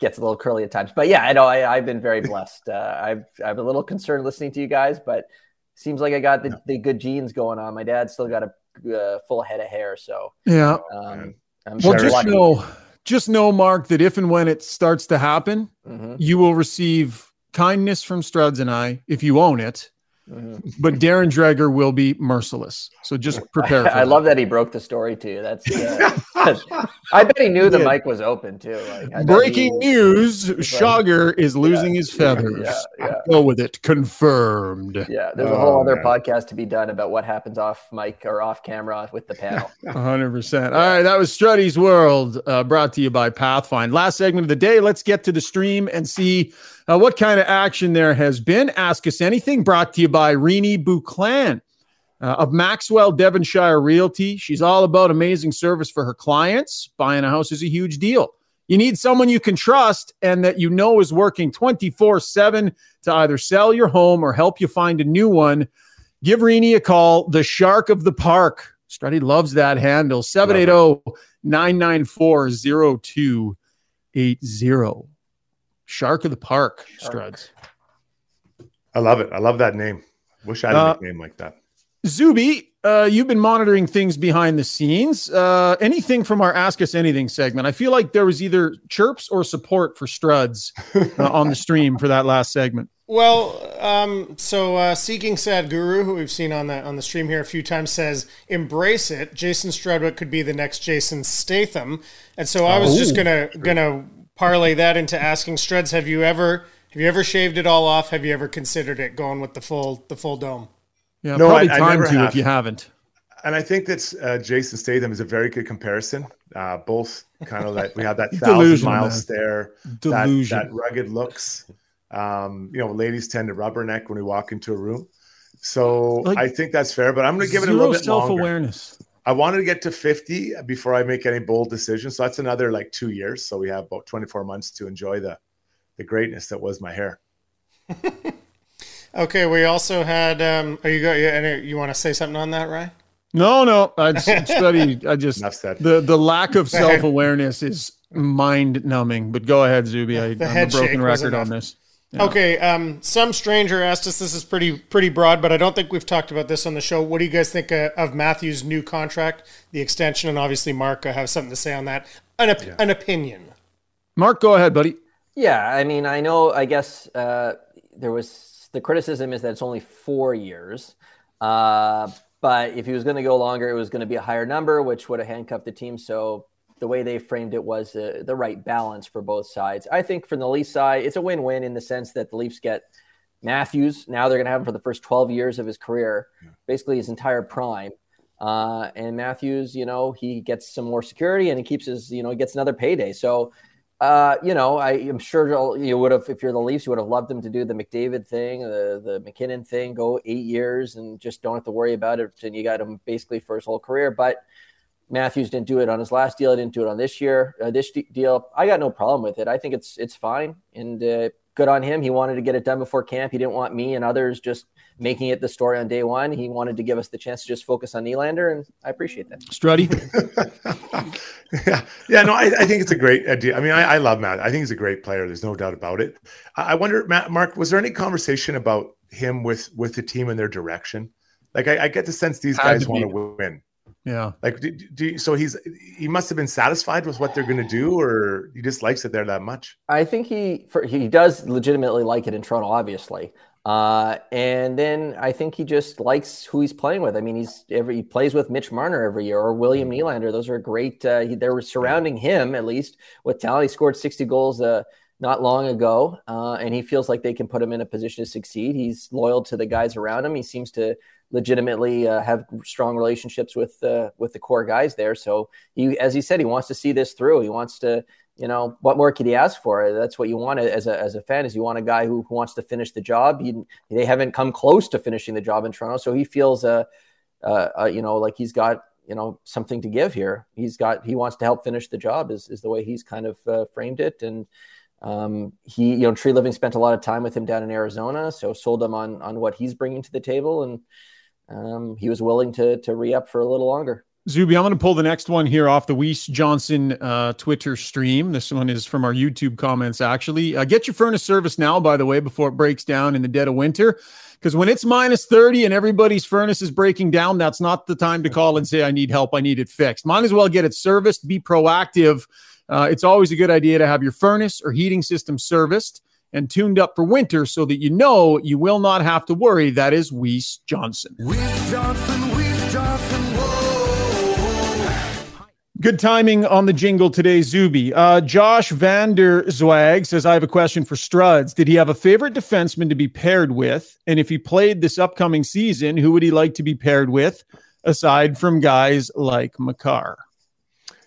gets a little curly at times, but yeah, I know I, have been very blessed. Uh, I've I'm a little concerned listening to you guys, but seems like I got the, the good genes going on. My dad still got a uh, full head of hair, so yeah. Um, I'm well, just lucky. know just know, Mark, that if and when it starts to happen, mm-hmm. you will receive kindness from Struds and I if you own it. But Darren Dreger will be merciless. So just prepare. I, I love that he broke the story too. That's. Uh, I bet he knew the mic was open too. Like, Breaking he, news: Shogger is losing yeah, his feathers. Yeah, Go with it. Confirmed. Yeah, there's a whole oh, other man. podcast to be done about what happens off mic or off camera with the panel. 100. percent All right, that was Struddy's World, uh, brought to you by Pathfind. Last segment of the day. Let's get to the stream and see uh, what kind of action there has been. Ask us anything. Brought to you by Rini Bouclan. Uh, of Maxwell Devonshire Realty. She's all about amazing service for her clients. Buying a house is a huge deal. You need someone you can trust and that you know is working 24 7 to either sell your home or help you find a new one. Give Rini a call, the Shark of the Park. Struddy loves that handle 780 994 0280. Shark of the Park, Struds. I love it. I love that name. Wish I had a uh, name like that. Zuby, uh, you've been monitoring things behind the scenes. Uh, anything from our Ask Us Anything segment? I feel like there was either chirps or support for Struds uh, on the stream for that last segment. Well, um, so uh, Seeking Sad Guru, who we've seen on the on the stream here a few times, says embrace it. Jason Strudwick could be the next Jason Statham, and so I was oh, just gonna gonna parlay that into asking Struds, have you ever have you ever shaved it all off? Have you ever considered it going with the full the full dome? Yeah, no, probably I, time I to have. if you haven't. And I think that uh, Jason Statham is a very good comparison. Uh, both kind of like we have that thousand mile man. stare, that, that, rugged looks. Um, you know, ladies tend to rubberneck when we walk into a room. So like, I think that's fair, but I'm going to give it a little bit self awareness. I wanted to get to 50 before I make any bold decisions. So that's another like two years. So we have about 24 months to enjoy the the greatness that was my hair. okay, we also had. Um, are you go? You, you want to say something on that, Ryan? No, no. I study. I just the the lack of self awareness is mind numbing. But go ahead, Zuby. I, am a broken record on this. Yeah. Okay. Um, some stranger asked us. This is pretty pretty broad, but I don't think we've talked about this on the show. What do you guys think uh, of Matthew's new contract, the extension, and obviously Mark uh, have something to say on that. An, op- yeah. an opinion. Mark, go ahead, buddy. Yeah, I mean, I know. I guess uh, there was the criticism is that it's only four years, uh, but if he was going to go longer, it was going to be a higher number, which would have handcuffed the team. So the way they framed it was uh, the right balance for both sides. I think from the Leafs side, it's a win-win in the sense that the Leafs get Matthews. Now they're going to have him for the first 12 years of his career, basically his entire prime. Uh, and Matthews, you know, he gets some more security and he keeps his, you know, he gets another payday. So, uh, you know, I am sure you would have, if you're the Leafs, you would have loved him to do the McDavid thing, the the MacKinnon thing, go eight years and just don't have to worry about it. And you got him basically for his whole career. But Matthews didn't do it on his last deal. I didn't do it on this year, uh, this deal. I got no problem with it. I think it's it's fine and uh, good on him. He wanted to get it done before camp. He didn't want me and others just making it the story on day one. He wanted to give us the chance to just focus on Nylander, and I appreciate that. Struddy. yeah, yeah, no, I, I, think it's a great idea. I mean, I, I, love Matt. I think he's a great player. There's no doubt about it. I wonder, Matt, Mark, was there any conversation about him with with the team and their direction? Like I, I get the sense these guys want to win. Yeah. Like, do, do, so he's he must have been satisfied with what they're going to do, or he just likes it there that much. I think he for, he does legitimately like it in Toronto, obviously. Uh, and then I think he just likes who he's playing with. I mean, he's every he plays with Mitch Marner every year or William mm-hmm. Nylander. Those are great. Uh, he, they were surrounding him at least with talent. He scored 60 goals uh, not long ago, uh, and he feels like they can put him in a position to succeed. He's loyal to the guys around him. He seems to legitimately uh, have strong relationships with uh, with the core guys there. So he, as he said, he wants to see this through. He wants to, you know, what more could he ask for? That's what you want as a as a fan is you want a guy who, who wants to finish the job. He, they haven't come close to finishing the job in Toronto, so he feels uh, uh, uh, you know like he's got you know something to give here. He's got he wants to help finish the job is is the way he's kind of uh, framed it and. Um, he, you know, Treliving spent a lot of time with him down in Arizona, so sold him on on what he's bringing to the table, and um, he was willing to to re up for a little longer. Zuby, I'm going to pull the next one here off the Weiss Johnson uh, Twitter stream. This one is from our YouTube comments, actually. Uh, get your furnace service now, by the way, before it breaks down in the dead of winter. Because when it's minus 30 and everybody's furnace is breaking down, that's not the time to call and say, I need help, I need it fixed. Might as well get it serviced, be proactive. Uh, it's always a good idea to have your furnace or heating system serviced and tuned up for winter so that you know you will not have to worry. That is Weiss Johnson. Weiss Johnson, Weiss Johnson, Good timing on the jingle today, Zuby. Uh, Josh Vander Zwag says, I have a question for Struds. Did he have a favorite defenseman to be paired with? And if he played this upcoming season, who would he like to be paired with aside from guys like Makar?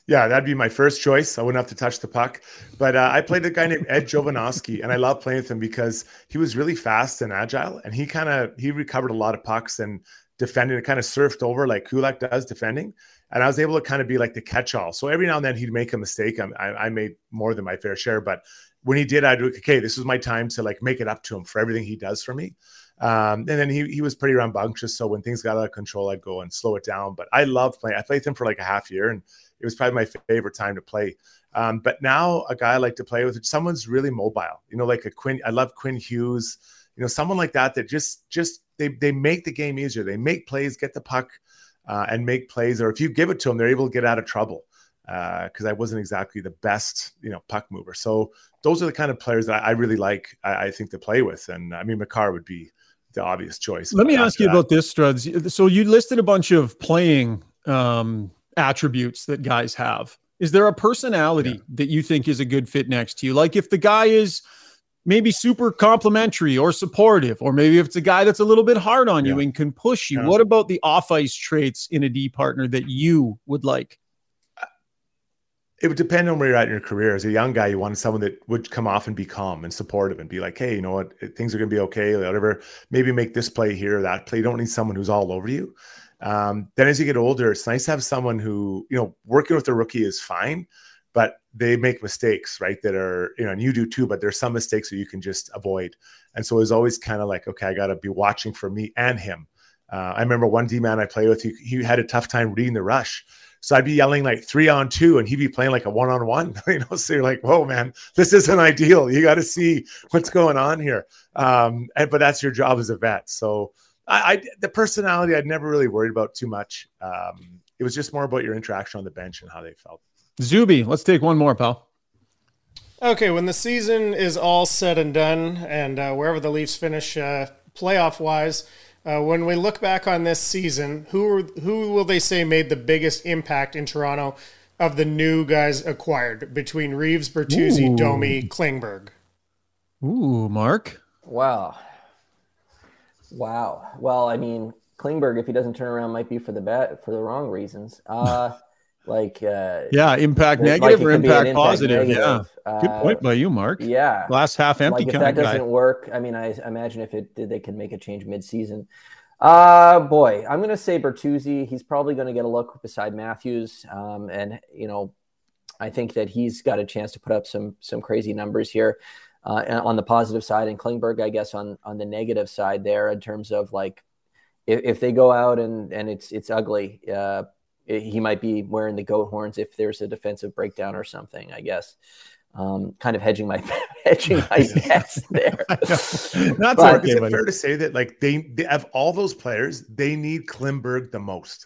Yeah, that'd be my first choice. I wouldn't have to touch the puck. But uh, I played a guy named Ed Jovanovski, and I love playing with him because he was really fast and agile, and he kind of he recovered a lot of pucks and defending and kind of surfed over like Kulak does defending. And I was able to kind of be like the catch-all. So every now and then he'd make a mistake. I, I made more than my fair share, but when he did, I'd be okay. This is my time to like make it up to him for everything he does for me. Um, and then he he was pretty rambunctious. So when things got out of control, I'd go and slow it down. But I loved playing. I played him for like a half year, and it was probably my favorite time to play. Um, but now a guy I like to play with, someone's really mobile. You know, like a Quinn. I love Quinn Hughes. You know, someone like that that just just they they make the game easier. They make plays, get the puck, uh, and make plays. Or if you give it to them, they're able to get out of trouble. Because uh, I wasn't exactly the best, you know, puck mover. So those are the kind of players that I, I really like. I, I, think to play with, and I mean, Makar would be the obvious choice. Let me ask you that. about this, Struds. So you listed a bunch of playing um, attributes that guys have. Is there a personality yeah. that you think is a good fit next to you? Like if the guy is maybe super complimentary or supportive, or maybe if it's a guy that's a little bit hard on yeah. you and can push you. Yeah. What about the off ice traits in a D partner that you would like? It would depend on where you're at in your career. As a young guy, you wanted someone that would come off and be calm and supportive and be like, hey, you know what, things are going to be okay, whatever. Maybe make this play here or that play. You don't need someone who's all over you. Um, then as you get older, it's nice to have someone who, you know, working with a rookie is fine, but they make mistakes, right? That are, you know, and you do too, but there's some mistakes that you can just avoid. And so it's always kind of like, okay, I got to be watching for me and him. Uh, I remember one D man I played with, he, he had a tough time reading the rush. So I'd be yelling like three on two, and he'd be playing like a one on one. You know, so you're like, "Whoa, man, this isn't ideal. You got to see what's going on here." Um, and but that's your job as a vet. So I, I, the personality I'd never really worried about too much. Um, it was just more about your interaction on the bench and how they felt. Zuby, let's take one more, pal. Okay, when the season is all said and done, and uh, wherever the Leafs finish uh, playoff wise, uh, when we look back on this season, who who will they say made the biggest impact in Toronto of the new guys acquired between Reaves, Bertuzzi, Ooh. Domi, Klingberg? Ooh, Mark. Wow. Wow. Well, I mean, Klingberg, if he doesn't turn around, might be for the bet for the wrong reasons. Uh, like uh, yeah, impact negative like or impact, impact positive. Negative. Yeah, good point by you, Mark. Yeah, glass half empty. Like if that doesn't work, I mean, I imagine if it did, they could make a change mid-season. Uh boy, I'm gonna say Bertuzzi. He's probably gonna get a look beside Matthews, um, and you know, I think that he's got a chance to put up some some crazy numbers here uh, on the positive side, and Klingberg, I guess, on on the negative side there in terms of like if, if they go out and and it's it's ugly, uh, it, he might be wearing the goat horns if there's a defensive breakdown or something. I guess. Um, kind of hedging my hedging my bets there. That's but, is it fair to say that like they, they have all those players, they need Klingberg the most?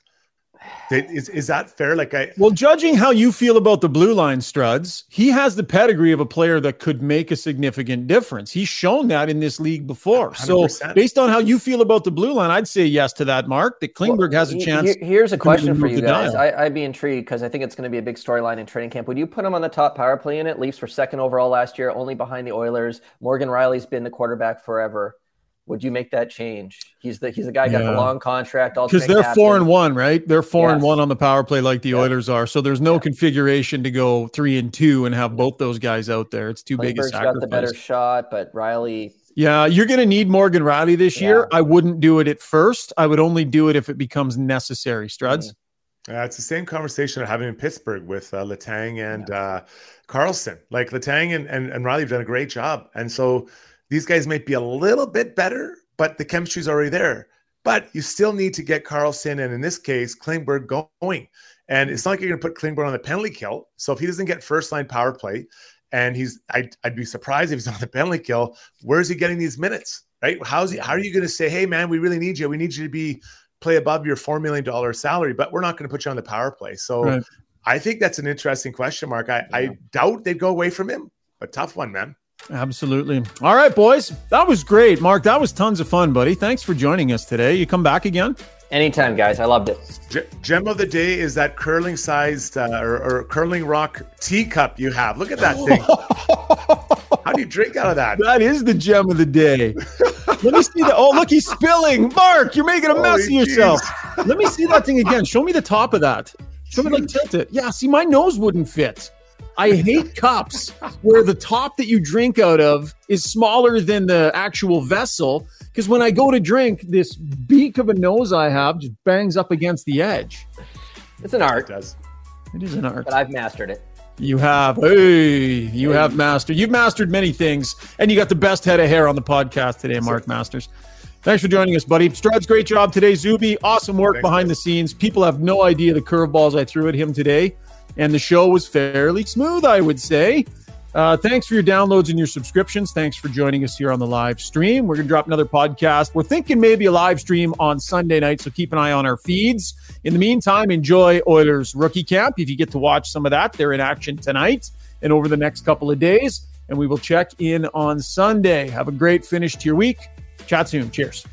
Is, is that fair? Like I well, judging how you feel about the blue line Struds, he has the pedigree of a player that could make a significant difference. He's shown that in this league before. 100%. So based on how you feel about the blue line, I'd say yes to that, Mark. That Klingberg well, has a chance. Here's a question for you guys. I, would be intrigued because I think it's going to be a big storyline in training camp. Would you put him on the top power play in it? Leafs for second overall last year, only behind the Oilers. Morgan Rielly's been the quarterback forever would you make that change? He's the he's the guy yeah. got the long contract. All because they're captain. four and one, right? They're four yes. and one on the power play like the Oilers are. So there's no yeah. configuration to go three and two and have both those guys out there. It's too big a sacrifice. got the better shot, but Rielly. Yeah, you're going to need Morgan Rielly this yeah. year. I wouldn't do it at first. I would only do it if it becomes necessary. Struds. Mm. Uh, it's the same conversation I'm having in Pittsburgh with uh, Letang and uh, Karlsson. Like Letang and, and, and Rielly have done a great job. And so these guys might be a little bit better, but the chemistry's already there. But you still need to get Karlsson and in this case, Klingberg going. And it's not like you're going to put Klingberg on the penalty kill. So if he doesn't get first line power play, and he's, I'd, I'd be surprised if he's on the penalty kill. Where's he getting these minutes? Right? How's he? How are you going to say, hey man, we really need you. We need you to be play above your four million dollar salary, but we're not going to put you on the power play. So right. I think that's an interesting question mark. I, yeah. I doubt they'd go away from him, a tough one, man. Absolutely. All right, boys. That was great. Mark, that was tons of fun, buddy. Thanks for joining us today. You come back again? Anytime, guys. I loved it. G- gem of the day is that curling sized uh, or, or, curling rock teacup you have. Look at that thing. How do you drink out of that? That is the gem of the day. Let me see that. Oh, look, he's spilling. Mark, you're making a Holy mess of yourself. Geez. Let me see that thing again. Show me the top of that. Show me like tilt it. Yeah, see, my nose wouldn't fit. I hate cups where the top that you drink out of is smaller than the actual vessel. Because when I go to drink, this beak of a nose I have just bangs up against the edge. It's an art. It does. It is an art. But I've mastered it. You have. Hey, you hey. have mastered. You've mastered many things, and you got the best head of hair on the podcast today, Mark Masters. Thanks for joining us, buddy. Struds, great job today. Zuby, awesome work Thanks, behind man. the scenes. People have no idea the curveballs I threw at him today and the show was fairly smooth, I would say. Uh, thanks for your downloads and your subscriptions. Thanks for joining us here on the live stream. We're going to drop another podcast. We're thinking maybe a live stream on Sunday night, so keep an eye on our feeds. In the meantime, enjoy Oilers rookie camp. If you get to watch some of that, they're in action tonight and over the next couple of days. And we will check in on Sunday. Have a great finish to your week. Chat soon. Cheers.